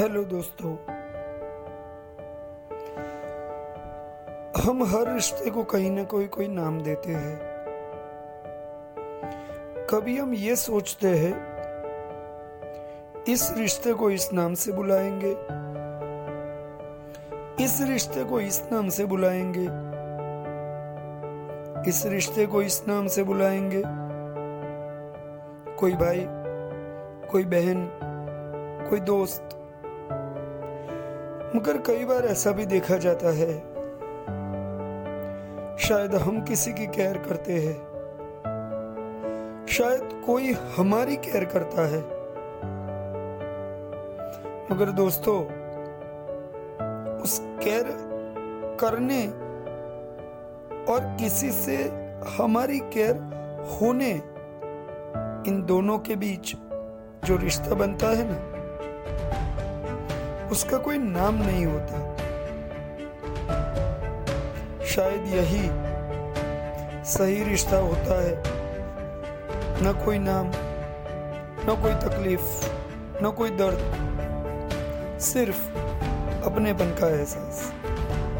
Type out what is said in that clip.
Hello दोस्तों। हम हर रिश्ते को कहीं ना कोई कोई नाम देते हैं। कभी हम ये सोचते हैं, इस रिश्ते को इस नाम से बुलाएँगे। इस रिश्ते को इस नाम से बुलाएँगे। इस रिश्ते को इस नाम से बुलाएँगे। कोई भाई, कोई बहन, कोई दोस्त मगर कई बार ऐसा भी देखा जाता है। शायद हम किसी की केयर करते हैं। शायद कोई हमारी केयर करता है। मगर दोस्तों, उस केयर करने और किसी से हमारी केयर होने, इन दोनों के बीच जो रिश्ता बनता है ना उसका कोई नाम नहीं होता। शायद यही सही रिश्ता होता है। न कोई नाम, न कोई तकलीफ़, न कोई दर्द, सिर्फ़ अपनेपन का एहसास।